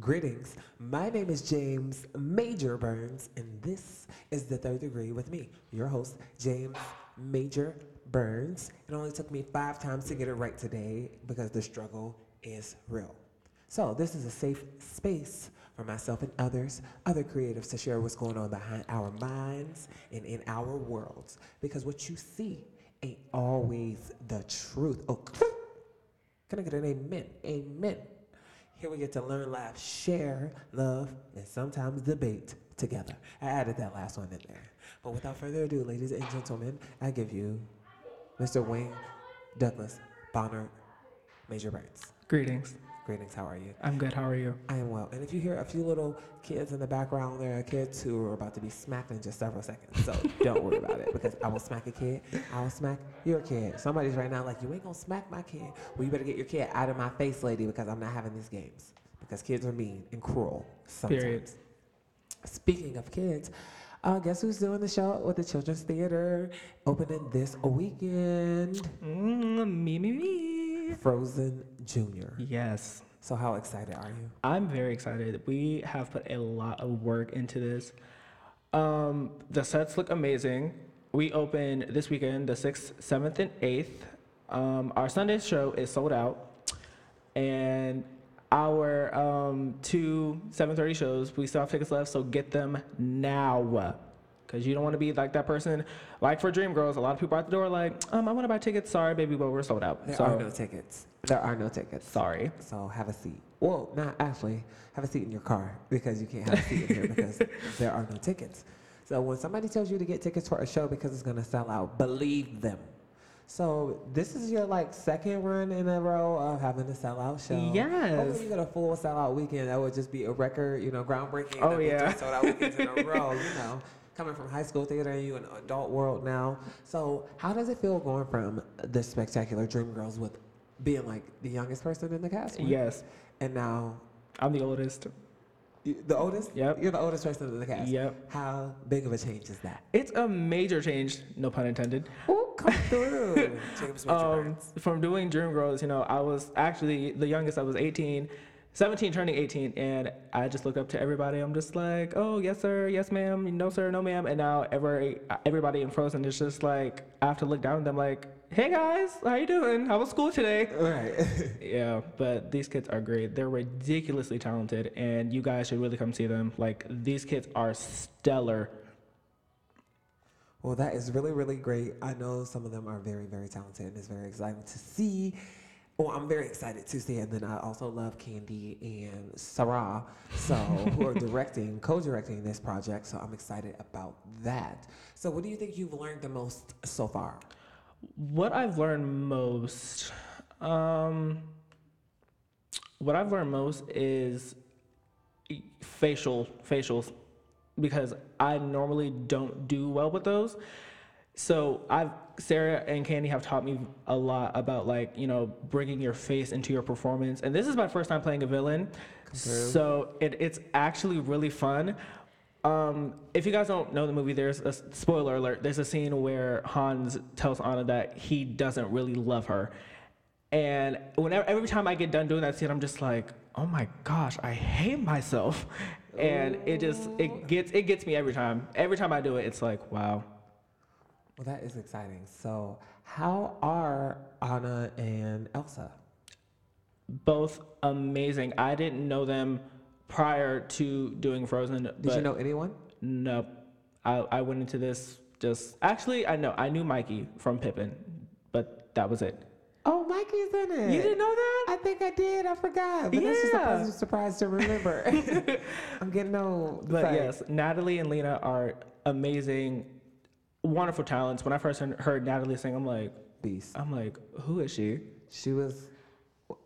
Greetings. My name is James Major Burns, and this is the third degree with me, your host, James Major Burns. It only took me five times to get it right today because the struggle is real. So, this is a safe space for myself and others, other creatives, to share what's going on behind our minds and in our worlds. Because what you see ain't always the truth. Oh, can I get an amen? Amen. Here we get to learn, laugh, share, love, and sometimes debate together. I added that last one in there. But without further ado, ladies and gentlemen, I give you Mr. Wayne Douglas Bonner Major Burns. Greetings. Greetings, how are you? I'm good. How are you? I am well. And if you hear a few little kids in the background, there are kids who are about to be smacked in just several seconds. So don't worry about it because I will smack a kid. I will smack your kid. Somebody's right now like, you ain't gonna smack my kid. Well, you better get your kid out of my face, lady, because I'm not having these games. Because kids are mean and cruel sometimes. Period. Speaking of kids, uh, guess who's doing the show with the Children's Theater opening this weekend? Mm, me, me, me. Frozen Junior. Yes. So how excited are you? I'm very excited. We have put a lot of work into this. Um, the sets look amazing. We open this weekend, the 6th, 7th, and 8th. Um, our Sunday show is sold out. And our um, two 7.30 shows, we still have tickets left, so get them now. Because you don't want to be like that person. Like for Dream Girls, a lot of people are at the door like, um, I want to buy tickets. Sorry, baby, but we're sold out. There so, are no tickets. There are no tickets. sorry. So have a seat. Well, not actually. Have a seat in your car because you can't have a seat in here because there are no tickets. So when somebody tells you to get tickets for a show because it's gonna sell out, believe them. So this is your like second run in a row of having a sellout show. Yes. Hopefully you get a full sellout weekend. That would just be a record, you know, groundbreaking. Oh, yeah. Sold out weekends in a row, you know. Coming from high school theater and you in adult world now. So how does it feel going from the spectacular Dreamgirls with being like the youngest person in the cast? Yes. And now I'm the oldest. the oldest? Yep. You're the oldest person in the cast. Yep. How big of a change is that? It's a major change, no pun intended. Oh, come through. James Um, from doing Dreamgirls, you know, I was actually the youngest. I was 18, 17, turning 18, and I just look up to everybody. I'm just like, oh, yes, sir, yes, ma'am, no, sir, no, ma'am. And now every everybody in Frozen is just like, I have to look down at them like, hey guys, how you doing? How was school today? Right. Yeah, but these kids are great. They're ridiculously talented, and you guys should really come see them. Like these kids are stellar. Well, that is really, really great. I know some of them are very, very talented, and it's very exciting to see. Well, I'm very excited to see, and then I also love Candy and Sarah, so who are directing, co-directing this project. So I'm excited about that. So, what do you think you've learned the most so far? What I've learned most, um, what I've learned most is facial facials because I normally don't do well with those. So I've Sarah and Candy have taught me a lot about like you know bringing your face into your performance, and this is my first time playing a villain, so it, it's actually really fun. Um, if you guys don't know the movie, there's a spoiler alert. There's a scene where Hans tells Anna that he doesn't really love her, and whenever every time I get done doing that scene, I'm just like, oh my gosh, I hate myself, and it just it gets it gets me every time. Every time I do it, it's like wow. Well, that is exciting. So, how are Anna and Elsa? both amazing. I didn't know them prior to doing Frozen. Did you know anyone? No, I, I went into this just actually I know I knew Mikey from Pippin, but that was it. Oh, Mikey's in it. You didn't know that? I think I did. I forgot. But that's just a pleasant surprise to remember. I'm getting old. But like- yes, Natalie and Lena are amazing, wonderful talents. When I first heard- Natalie sing, I'm like, Beast. I'm like, who is she? She was,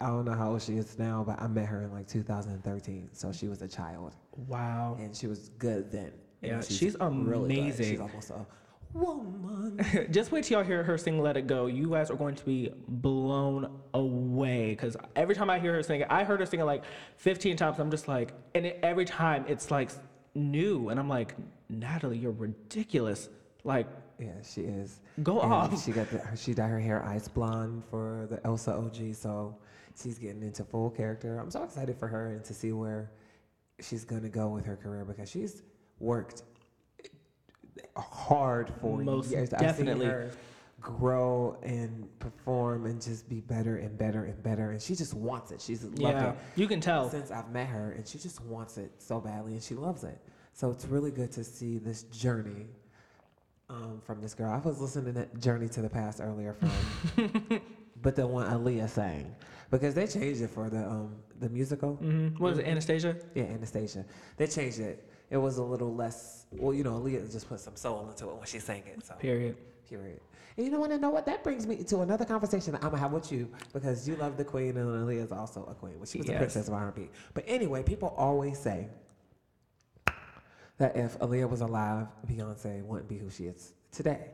I don't know how old she is now, but I met her in like 2013. So she was a child. Wow. And she was good then. Yeah, she's really good. amazing. She's almost a woman. Just wait till y'all hear her sing "Let It Go." You guys are going to be blown away because every time I hear her sing, it, I heard her sing it like 15 times. I'm just like, and it, every time it's like new, and I'm like, Natalie, you're ridiculous. Like, Yeah, she is. Go And off. She got the, she dyed her hair ice blonde for the Elsa OG. So she's getting into full character. I'm so excited for her and to see where she's gonna go with her career because she's worked hard for Most years. definitely. I've seen her grow and perform and just be better and better and better, and she just wants it. She's loved Yeah, it you can tell. since I've met her, and she just wants it so badly, and she loves it. So it's really good to see this journey um, from this girl. I was listening to that Journey to the Past earlier from, but the one Aaliyah sang because they changed it for the um, the musical. Mm-hmm. What is it, Anastasia? Yeah, Anastasia. They changed it. It was a little less. Well, you know, Aaliyah just put some soul into it when she sang it. So Period. period. And you don't want to know what that brings me to another conversation that I'm gonna have with you because you love the queen and Aaliyah is also a queen. Well, she was a princess of R&B. But anyway, people always say that if Aaliyah was alive, Beyonce wouldn't be who she is today.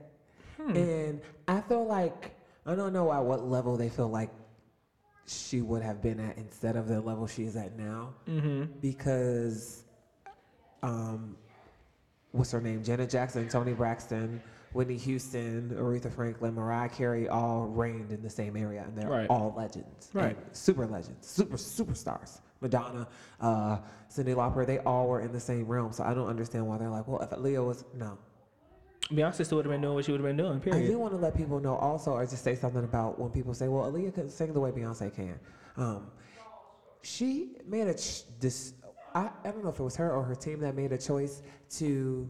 Hmm. And I feel like I don't know at what level they feel like she would have been at instead of the level she is at now Mm-hmm. because um, what's her name? Janet Jackson, Toni Braxton, Whitney Houston, Aretha Franklin, Mariah Carey all reigned in the same area, and they're Right. all legends, Right. super legends, super superstars. Madonna, uh, Cyndi Lauper, they all were in the same realm. So I don't understand why they're like, well, if Leo was no. Beyonce still would have been doing what she would have been doing. I do want to let people know also, or just say something about when people say, well, Aaliyah couldn't sing the way Beyonce can. Um, she made a ch- this. I, I don't know if it was her or her team that made a choice to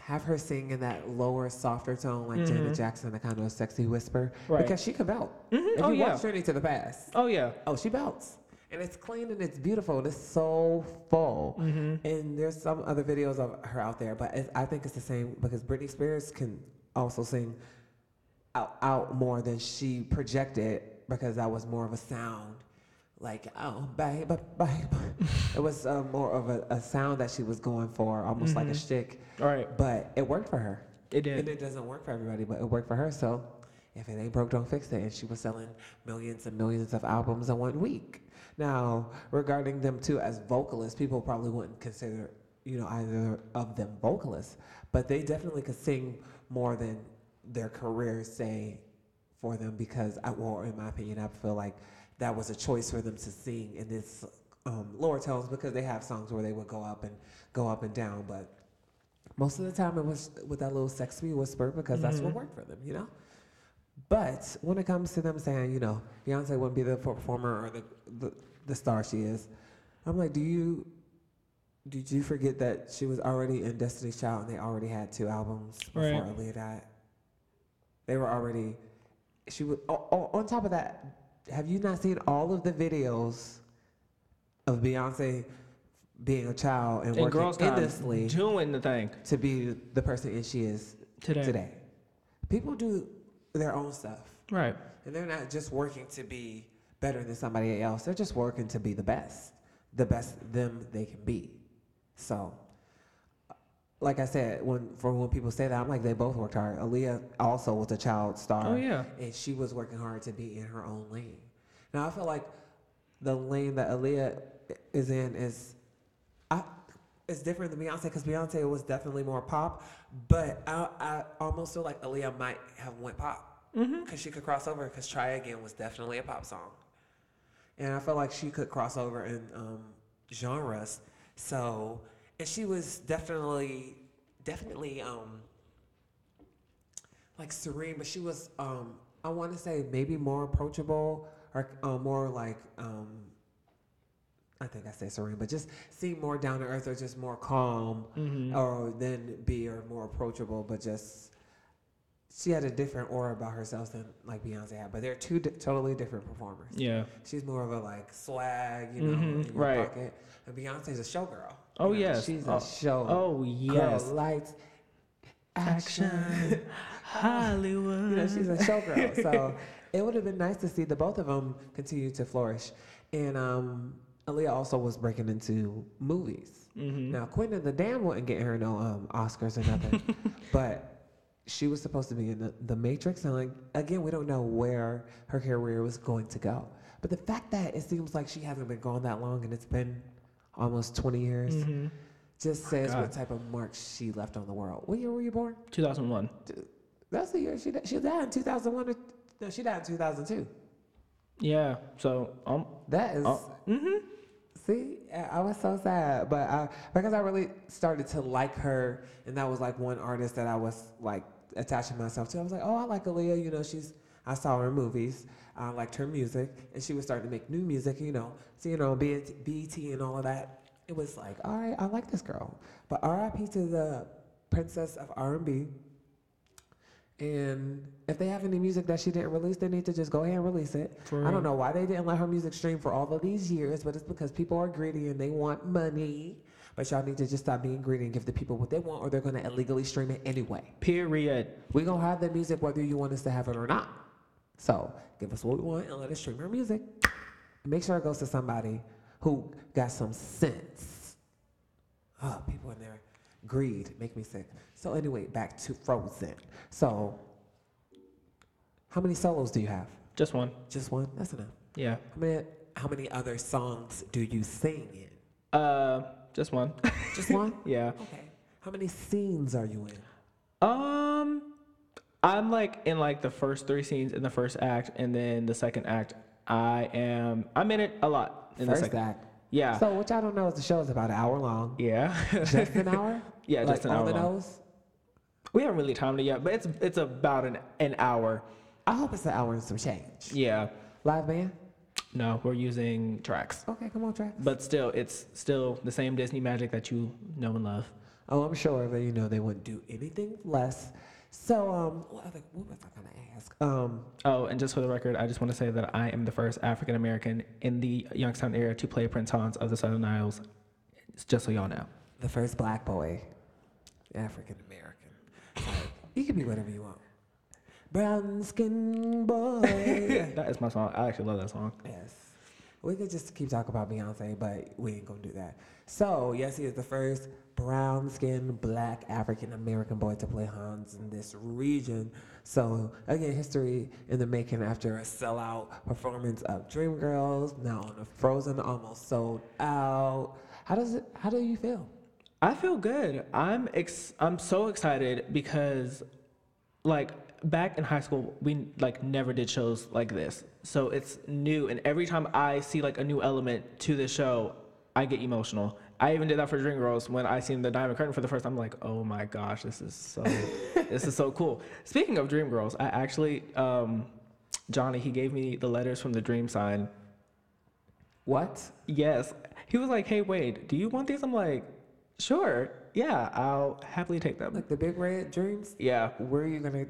have her sing in that lower, softer tone, like Janet Mhm. Jackson, a kind of sexy whisper, Right. because she could belt. Mhm. If Oh you yeah. watch Journey to the Past, Oh yeah. oh, she belts, and it's clean and it's beautiful and it's so full. Mm-hmm. And there's some other videos of her out there, but I think it's the same because Britney Spears can also sing out, out more than she projected because that was more of a sound. Like, oh, babe, babe. it was uh, more of a, a sound that she was going for, almost like a Mhm. shtick. All right. But it worked for her. It did, and it doesn't work for everybody, but it worked for her. So if it ain't broke, don't fix it. And she was selling millions and millions of albums in one week. Now, regarding them too as vocalists, people probably wouldn't consider, you know, either of them vocalists, but they definitely could sing more than their careers say for them because, I, well, in my opinion, I feel like that was a choice for them to sing in this um, lower tones because they have songs where they would go up and go up and down, but most of the time it was with that little sexy whisper because that's what Mhm. worked for them, you know. But when it comes to them saying, you know, Beyonce wouldn't be the performer or the, the the star she is, I'm like, do you did you forget that she was already in Destiny's Child and they already had two albums before Right. Aaliyah died? They were already. She was. Oh, oh, on top of that, have you not seen all of the videos of Beyonce being a child and And working endlessly doing the thing to be the person that she is today. today? People do their own stuff, Right. and they're not just working to be better than somebody else. They're just working to be the best, the best them they can be. So, like I said, when for when people say that, I'm like they both worked hard. Aaliyah also was a child star Oh yeah. and she was working hard to be in her own lane. Now I feel like the lane that Aaliyah is in is, it's different than Beyonce because Beyonce was definitely more pop, but I, I almost feel like Aaliyah might have went pop Mm-hmm. because she could cross over because Try Again was definitely a pop song, and I feel like she could cross over in um, genres. So, and she was definitely, definitely um, like serene, but she was um I want to say maybe more approachable or uh, more like um I think I say serene, but just seem more down to earth or just more calm Mm-hmm. or then be or more approachable, but just she had a different aura about herself than like Beyonce had. But they're two di- totally different performers. Yeah. She's more of a like swag, you know, Mhm, your right. pocket. And Beyonce's a showgirl. Oh, you know, yes. she's Oh, a show. Oh yes. Girl, lights, Action. action. Hollywood. you know, she's a showgirl. So it would have been nice to see the both of them continue to flourish. And um, Aaliyah also was breaking into movies. Mm-hmm. Now, Queen of the Damned wouldn't get her no um, Oscars or nothing, but she was supposed to be in the, the Matrix. And like, again, we don't know where her career was going to go. But the fact that it seems like she hasn't been gone that long and it's been almost 20 years Mm-hmm. just says God. what type of mark she left on the world. What year were you born? 2001. That's the year she died. She died in 2001. Or, no, she died in 2002. Yeah. So um, That is. Oh, See, I I was so sad, but I, because I really started to like her, and that was like one artist that I was like attaching myself to. I was like, oh, I like Aaliyah. You know, she's. I saw her movies. I liked her music, and she was starting to make new music. You know, so you know, BET BET and all of that. It was like, all right, I like this girl. But R.I.P. to the princess of R&B. And if they have any music that she didn't release, they need to just go ahead and release it. I don't know why they didn't let her music stream for all of these years, but it's because people are greedy and they want money. But y'all need to just stop being greedy and give the people what they want, or they're gonna illegally stream it anyway. period. We're gonna have the music whether you want us to have it or not. So give us what we want and let us stream our music. Make sure it goes to somebody who got some sense. Oh, people in there, greed make me sick. So anyway, back to Frozen. So, how many solos do you have? Just one. Just one. That's enough. Yeah. How many? How many other songs do you sing in? Uh, just one. Just one. yeah. Okay. How many scenes are you in? Um, I'm like in like the first three scenes in the first act, and then the second act, I am. I'm in it a lot in the First second. act. Yeah. So what y'all don't know is the show is about an hour long. yeah. Just an hour? Yeah, like just an on hour the long. nose? we haven't really timed it yet, but it's it's about an an hour. I hope it's an hour and some change. Yeah. Live band? No, we're using tracks, Okay, come on, tracks. but still, it's still the same Disney magic that you know and love. Oh, I'm sure that you know they wouldn't do anything less. So, um, what, other, what was I gonna ask? Um, Oh, and just for the record, I just want to say that I am the first African American in the Youngstown area to play Prince Hans of the Southern Isles. It's just so y'all know. the first black boy, African American. You can be whatever you want. Brown skin boy. That is my song. I actually love that song. Yes. We could just keep talking about Beyonce, but we ain't gonna do that. So, yes, he is the first brown skinned black African American boy to play Hans in this region. So, again, history in the making after a sellout performance of Dreamgirls, now on a Frozen, almost sold out. How does it, how do you feel? I feel good. I'm ex- I'm so excited because like back in high school we like never did shows like this. So it's new and every time I see like a new element to the show, I get emotional. I even did that for Dreamgirls when I seen the Diamond Curtain for the first time. I'm like, oh my gosh, this is so this is so cool. Speaking of Dreamgirls, I actually um Johnny, he gave me the letters from the Dream Sign What? Yes. He was like, hey, Wade, do you want these? I'm like, sure. Yeah, I'll happily take them. Like the big red dreams? Yeah, Where are you gonna?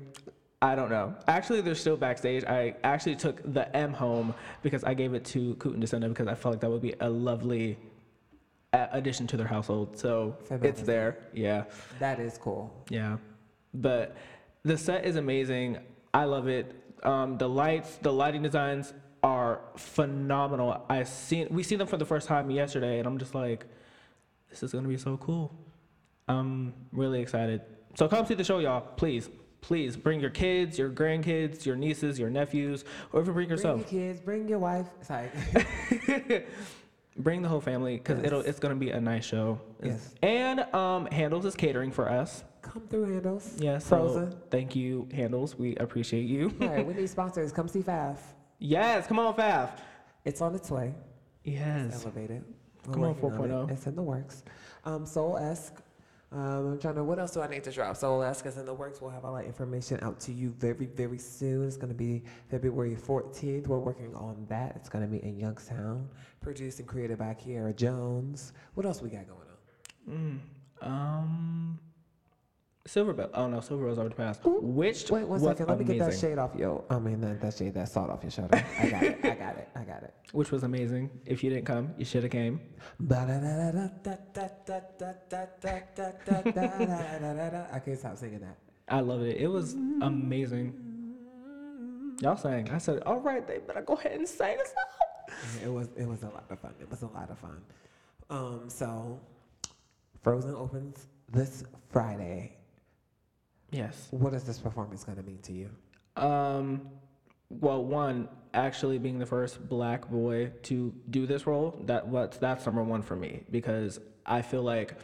I don't know. Actually, they're still backstage. I actually took the M home because I gave it to Kuten Descenda because I felt like that would be a lovely addition to their household. So it's there. Yeah. That is cool. Yeah, but the set is amazing. I love it. Um, the lights, the lighting designs are phenomenal. I seen we seen them for the first time yesterday, and I'm just like, this is gonna be so cool. I'm really excited. So come see the show, y'all. Please, please bring your kids, your grandkids, your nieces, your nephews, or even bring Bring yourself. your kids, bring your wife. Sorry. Bring the whole family because Yes. it'll it's gonna be a nice show. Yes. And um, Handel's is catering for us. Come through, Handel's. Yes. Frozen. thank you, Handel's. We appreciate you. All right, we need sponsors. Come see Faf. yes, come on, Faf. It's on its way. Yes. Elevated. We're Come on, working it. 4.0. It's in the works. Um, Soul esque. Um, I'm trying to. What else do I need to drop? Esque is in the works. We'll have all that information out to you very, very soon. It's going to be February 14th. We're working on that. It's going to be in Youngstown, produced and created by Kiara Jones. What else we got going on? Mm, um, Silverbell. Oh no, Silverbell's already passed. Which Wait one second. Let me get that shade off your. I mean, that, that shade, that salt off your shoulder. I got it. I got it. I got it. Which was amazing. If you didn't come, you should have came. I can't stop singing that. I love it. It was amazing. Y'all sang. I said, all right, they better go ahead and sing us out. It was it was a lot of fun. It was a lot of fun. Um, so Frozen opens this Friday. Yes. What is this performance going to mean to you? Um, well, one actually being the first black boy to do this role that what's that's number one for me because I feel like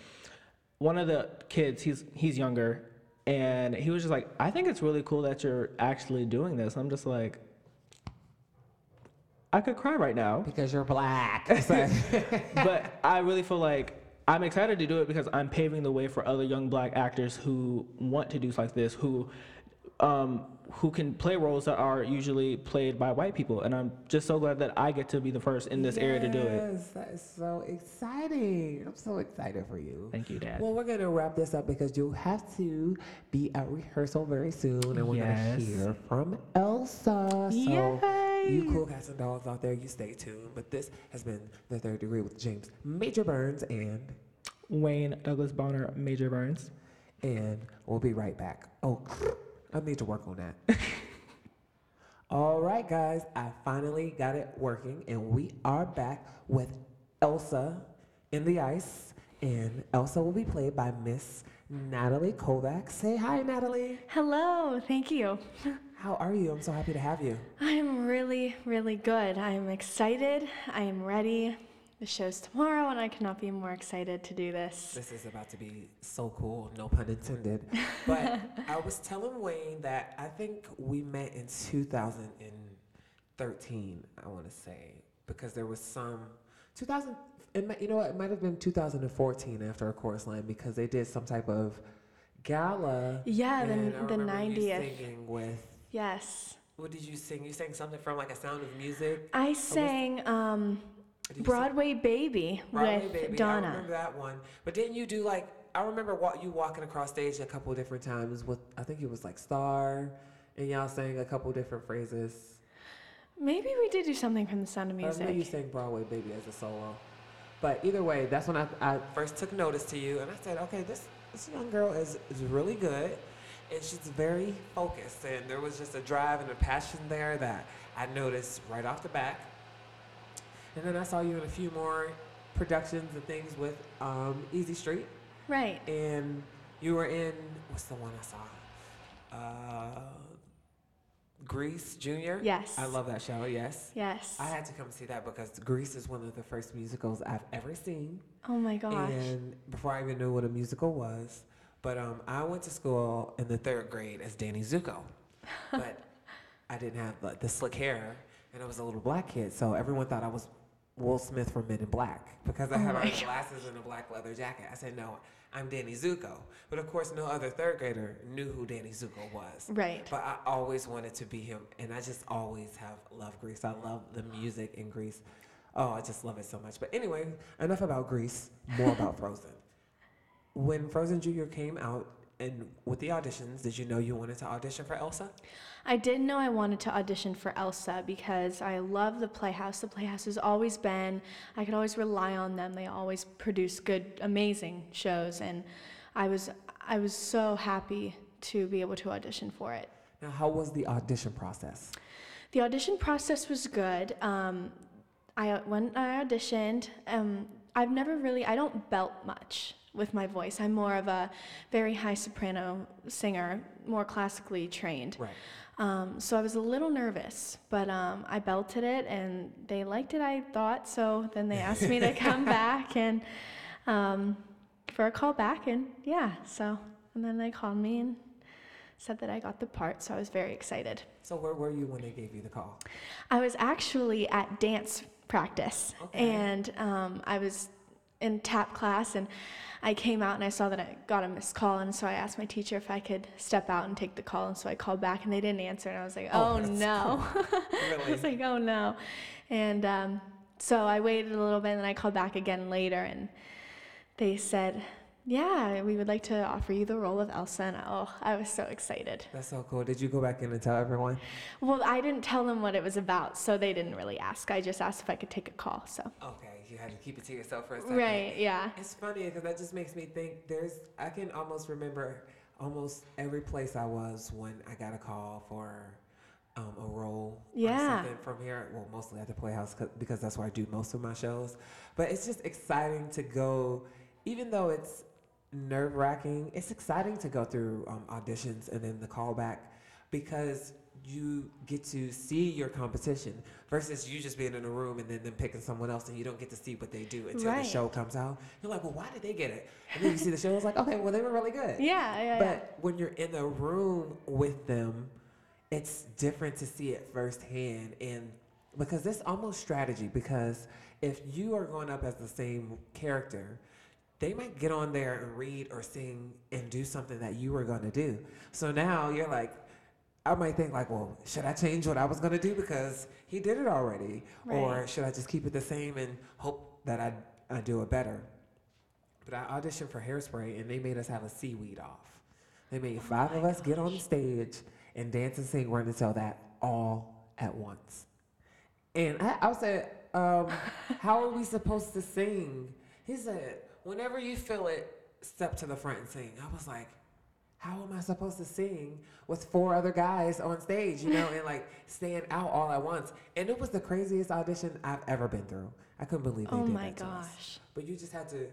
one of the kids he's he's younger and he was just like I think it's really cool that you're actually doing this. I'm just like I could cry right now. Because you're black. but I really feel like I'm excited to do it because I'm paving the way for other young black actors who want to do stuff like this, who um, who can play roles that are usually played by white people. And I'm just so glad that I get to be the first in this area to do it. Yes, that is so exciting. I'm so excited for you. Thank you, Dad. Well, we're going to wrap this up because you'll have to be at rehearsal very soon. And we're Yes. going to hear from Elsa. So, Yay! You cool cats and dolls out there, you stay tuned. But this has been The Third Degree with James Major Burns. And, Wayne Douglas Bonner, Major Burns. and we'll be right back. Oh, I need to work on that. All right, guys, I finally got it working, and we are back with Elsa in the ice. And Elsa will be played by Miss Natalie Kovacs. Say hi, Natalie. Hello, thank you. How are you? I'm so happy to have you. I'm really, really good. I am excited. I am ready. The show's tomorrow, and I cannot be more excited to do this. This is about to be so cool, no pun intended. But I was telling Wayne that I think we met in 2013, I want to say, because there was some 2000. It might, you know what? It might have been 2014 after a chorus line because they did some type of gala. Yeah, the- the 90th. singing with. Yes. What did you sing? You sang something from like a Sound of Music. I sang um, you sing- Broadway Baby Broadway with Baby. I Donna. remember that one. But didn't you do like I remember you walking across stage a couple different times with I think it was like Star and y'all sang a couple different phrases. Maybe we did do something from the Sound of Music. I know you sang Broadway Baby as a solo. But either way, that's when I, I first took notice to you and I said, okay, this this young girl is, is really good and she's very focused and there was just a drive and a passion there that I noticed right off the bat. And then I saw you in a few more productions and things with um, Easy Street. Right. And you were in what's the one I saw? Uh, Grease Junior. Yes. I love that show. Yes. Yes. I had to come see that because Grease is one of the first musicals I've ever seen. oh my gosh. And before I even knew what a musical was, but um, I went to school in the third grade as Danny Zuko, but I didn't have like, the slick hair, and I was a little black kid, so everyone thought I was Will Smith from Men in Black because I Oh had my on glasses and a black leather jacket. I said, no, I'm Danny Zuko. But of course, no other third grader knew who Danny Zuko was. Right. But I always wanted to be him, and I just always have loved Grease. I love the music in Grease. Oh, I just love it so much. But anyway, enough about Grease, more about Frozen. When Frozen Junior came out, and with the auditions, did you know you wanted to audition for Elsa? I did know I wanted to audition for Elsa because I love the Playhouse. The Playhouse has always been, I could always rely on them. They always produce good, amazing shows, and I was, I was so happy to be able to audition for it. Now, how was the audition process? The audition process was good. Um, I when I auditioned, um, I've never really I don't belt much with my voice. I'm more of a very high soprano singer, more classically trained. Right. Um, so I was a little nervous, but um, I belted it, and they liked it. I thought so. Then they asked me to come back and um, for a call back, and yeah. So and then they called me and said that I got the part. So I was very excited. So where were you when they gave you the call? I was actually at dance practice, Okay. and um, I was in tap class, and I came out and I saw that I got a missed call, and so I asked my teacher if I could step out and take the call, and so I called back, and they didn't answer, and I was like, Oh, oh, no, I Really? was like, oh no, and um, so I waited a little bit, and then I called back again later, and they said. Yeah, we would like to offer you the role of Elsa, and oh, I was so excited. That's so cool. Did you go back in and tell everyone? Well, I didn't tell them what it was about, so they didn't really ask. I just asked if I could take a call. So. Okay, you had to keep it to yourself for a second. Right. Yeah. It's funny because that just makes me think there's, I can almost remember almost every place I was when I got a call for um, a role or Yeah. something from here. Well, mostly at the Playhouse because that's where I do most of my shows. But it's just exciting to go, even though it's nerve wracking, it's exciting to go through um, auditions and then the callback because you get to see your competition versus you just being in a room and then them picking someone else and you don't get to see what they do until Right. the show comes out. You're like, well, why did they get it? And then you see the show, it's like, okay, well, they were really good. Yeah. Yeah. yeah. But when you're in the room with them, it's different to see it firsthand. And because it's almost strategy. Because if you are going up as the same character, they might get on there and read or sing and do something that you were going to do. So now you're like, I might think like, well, should I change what I was going to do because he did it already, or should I just keep it the same and hope that I I do it better? But I auditioned for Hairspray and they made us have a seaweed off. They made five of us get on the stage and dance and sing Run and Tell That all at once. And I, I said, um, How are we supposed to sing? He said, Whenever you feel it, step to the front and sing. I was like, How am I supposed to sing with four other guys on stage, you know, and like stand out all at once? And it was the craziest audition I've ever been through. I couldn't believe they Oh did my that to us. gosh. But you just had to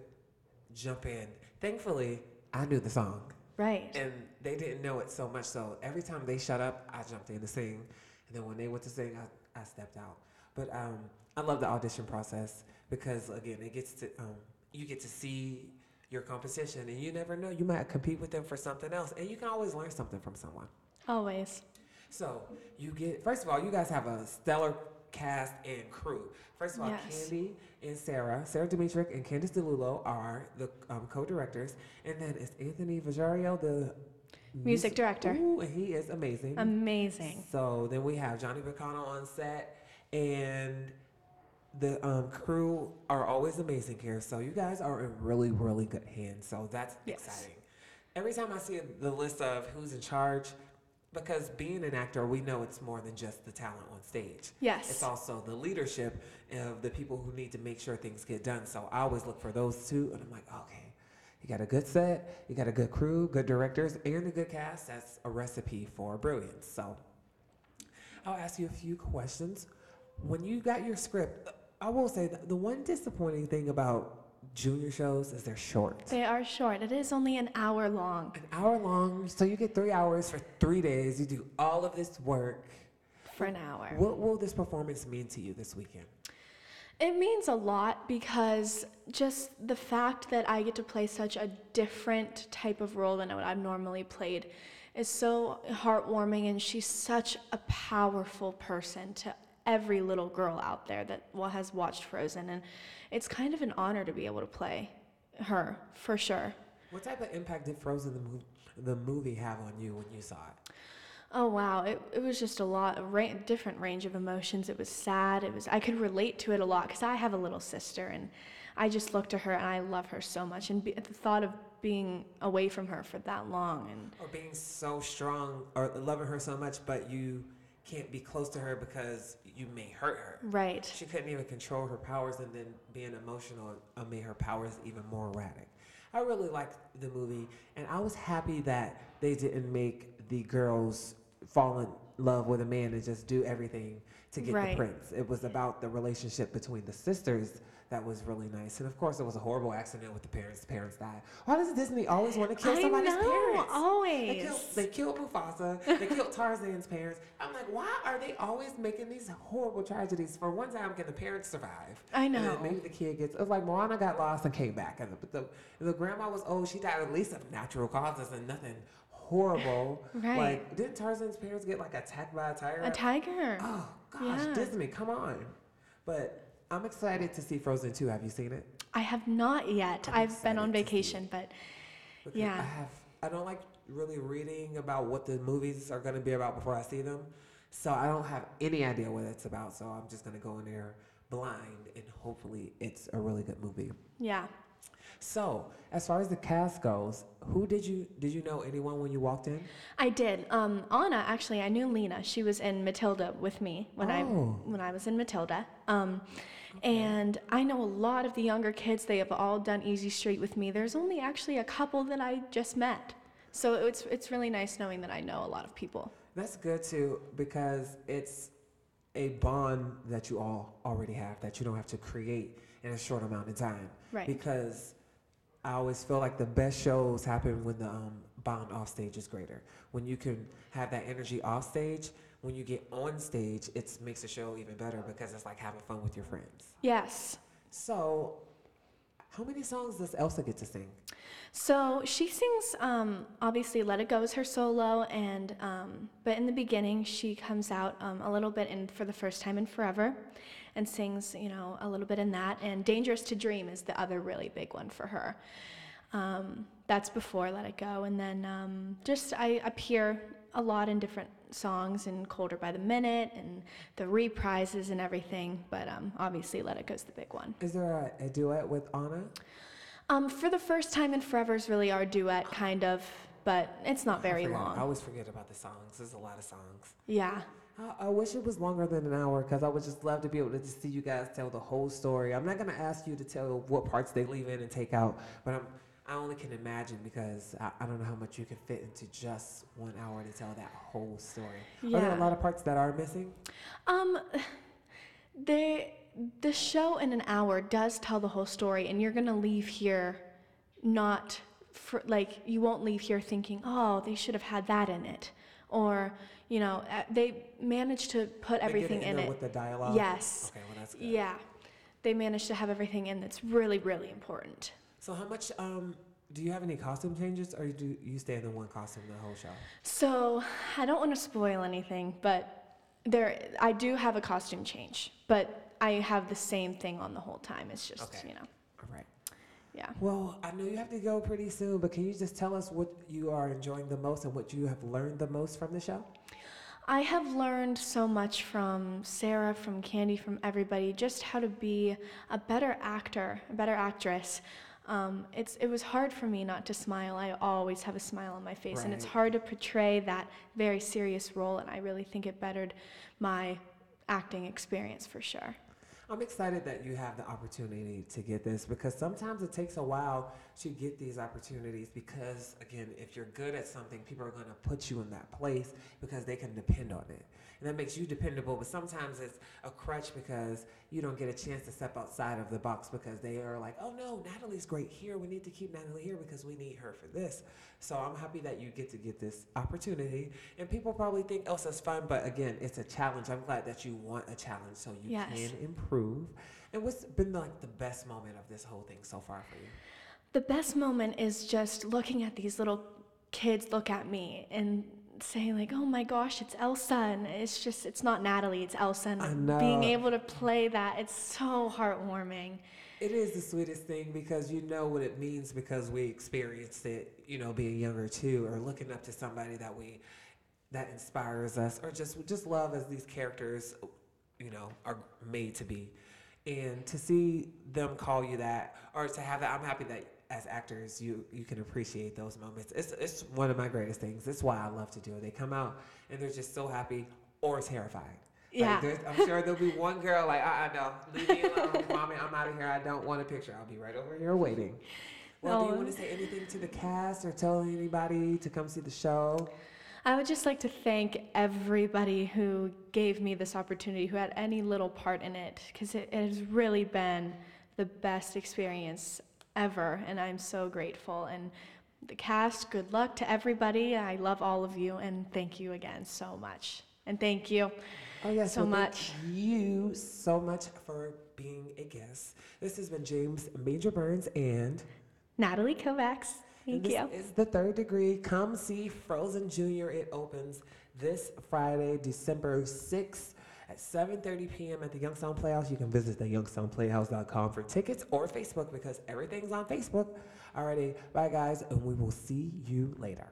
jump in. Thankfully, I knew the song Right. and they didn't know it so much. So every time they shut up, I jumped in to sing, and then when they went to sing, I, I stepped out. But um, I love the audition process because again, it gets to um, you get to see your competition, and you never know you might compete with them for something else, and you can always learn something from someone. Always. So you get first of all, you guys have a stellar cast and crew. First of all, Yes. Candy and Sarah, Sarah Dimitrik and Candice DeLulo are the um, co-directors, and then it's Anthony Vajario, the Music director. Ooh, and he is amazing. Amazing. So then we have Johnny Bacano on set, and the um, crew are always amazing here. So you guys are in really, really good hands. So that's Yes. exciting. Every time I see the list of who's in charge, because being an actor, we know it's more than just the talent on stage. Yes. It's also the leadership of the people who need to make sure things get done. So I always look for those two, and I'm like, okay, you got a good set, you got a good crew, good directors, and a good cast. That's a recipe for brilliance. So I'll ask you a few questions. When you got your script, I will say that the one disappointing thing about junior shows is they're short. They are short. It is only an hour long An hour long, so you get three hours for three days. You do all of this work. for an hour. What will this performance mean to you this weekend? It means a lot because just the fact that I get to play such a different type of role than what I've normally played is so heartwarming, and she's such a powerful person to every little girl out there that has watched Frozen, and it's kind of an honor to be able to play her for sure. What type of impact did Frozen the, the movie have on you when you saw it? Oh wow, it, it was just a lot, a ra- different range of emotions. It was sad. It was I could relate to it a lot because I have a little sister, and I just look to her and I love her so much. And be, the thought of being away from her for that long, and Or being so strong or loving her so much, but you can't be close to her because you may hurt her. right, She couldn't even control her powers, and then being emotional made her powers even more erratic. I really liked the movie, and I was happy that they didn't make the girls fall in love with a man and just do everything to get Right. the prince. It was about the relationship between the sisters that was really nice, and of course, it was a horrible accident with the parents. The parents died. Why does Disney always want to kill I somebody's know, parents? They always. killed, they killed Mufasa. They killed Tarzan's parents. I'm like, why are they always making these horrible tragedies? For one time, can the parents survive? I know. maybe the kid gets. It was like Moana got lost and came back, and the, but the, the grandma was old. She died at least of natural causes and nothing horrible. Right. Like, didn't Tarzan's parents get like attacked by a tiger? a tiger. Oh gosh, Yeah. Disney, come on! But I'm excited to see Frozen 2. Have you seen it? I have not yet. I'm I've been on excited to see vacation, but Because Yeah. I have. I don't like really reading about what the movies are going to be about before I see them, so I don't have any idea what it's about. So I'm just going to go in there blind, and hopefully it's a really good movie. yeah. So as far as the cast goes, who did you did you know anyone when you walked in? I did. Um, Anna, actually, I knew Lena. She was in Matilda with me when I Oh. when I was in Matilda. Um, and I know a lot of the younger kids. They have all done Easy Street with me. There's only actually a couple that I just met. So it's it's really nice knowing that I know a lot of people. That's good too because it's a bond that you all already have that you don't have to create in a short amount of time. Right. Because I always feel like the best shows happen when the um, bond off stage is greater. When you can have that energy off stage, when you get on stage, it makes the show even better because it's like having fun with your friends. Yes. So, How many songs does Elsa get to sing? So she sings, um, obviously, "Let It Go" is her solo, and um, but in the beginning she comes out um, a little bit in for the first time in forever, and sings, you know, a little bit in that. And "Dangerous to Dream" is the other really big one for her. Um, that's before "Let It Go," and then um, just I appear a lot in different songs and "Colder by the Minute" and the reprises and everything. But um, obviously, "Let It Go" is the big one. Is there a, a duet with Anna? Um, for the first time in forever is really our duet, kind of, but it's not very I forget. I always forget about the songs. There's a lot of songs. Yeah. I, I wish it was longer than an hour because I would just love to be able to just see you guys tell the whole story. I'm not gonna ask you to tell what parts they leave in and take out, but I'm I only can imagine because I, I don't know how much you can fit into just one hour to tell that whole story. Yeah. Are there a lot of parts that are missing? Um, they the show in an hour does tell the whole story, and you're gonna leave here not for, like you won't leave here thinking, oh, they should have had that in it, or you know, uh, they managed to put They everything in there it. with the dialogue. Yes. Okay, well that's good. Yeah, they managed to have everything in that's really really important. So how much um do you have any costume changes or do you stay in the one costume the whole show? So I don't want to spoil anything, but there I do have a costume change, but I have the same thing on the whole time. It's just Okay. you know, All right. yeah. Well, I know you have to go pretty soon, but can you just tell us what you are enjoying the most and what you have learned the most from the show? I have learned so much from Sarah, from Candy, from everybody, just how to be a better actor, a better actress. Um, it's it was hard for me not to smile. I always have a smile on my face, and it's hard to portray that very serious role. And I really think it bettered my acting experience for sure. I'm excited that you have the opportunity to get this because sometimes it takes a while to get these opportunities because, again, if you're good at something, people are going to put you in that place because they can depend on it. And that makes you dependable, but sometimes it's a crutch because you don't get a chance to step outside of the box because they are like, oh no, Natalie's great here. We need to keep Natalie here because we need her for this. So I'm happy that you get to get this opportunity. And people probably think oh, Elsa's fun, but again, it's a challenge. I'm glad that you want a challenge so you Yes. can improve. And what's been like the best moment of this whole thing so far for you? The best moment is just looking at these little kids look at me and saying like, "Oh my gosh, it's Elsa," and it's just it's not Natalie, it's Elsa, and I being able to play that, it's so heartwarming. It is the sweetest thing because you know what it means because we experienced it, you know, being younger too, or looking up to somebody that we that inspires us, or just just love as these characters, you know, are made to be. And to see them call you that, or to have that, I'm happy that as actors you you can appreciate those moments. It's it's one of my greatest things. It's why I love to do it. They come out and they're just so happy or terrified. Yeah. there's- I'm sure there'll be one girl like, uh, uh no, leave me alone, mommy. I'm out of here. I don't want a picture. I'll be right over here waiting. Well, do you want to say anything to the cast or tell anybody to come see the show? I would just like to thank everybody who gave me this opportunity, who had any little part in it, because it, it has really been the best experience ever, and I'm so grateful. And the cast, good luck to everybody. I love all of you, and thank you again so much. And thank you. Oh yes, So well, thank much. you so much for being a guest. This has been James Major Burns and Natalie Kovacs, thank this you. is the third degree. Come see Frozen Junior. It opens this Friday, December 6th at 7.30 p.m. at the Youngstown Playhouse. You can visit the youngstownplayhouse.com for tickets or Facebook because everything's on Facebook. Alrighty, bye guys, and we will see you later.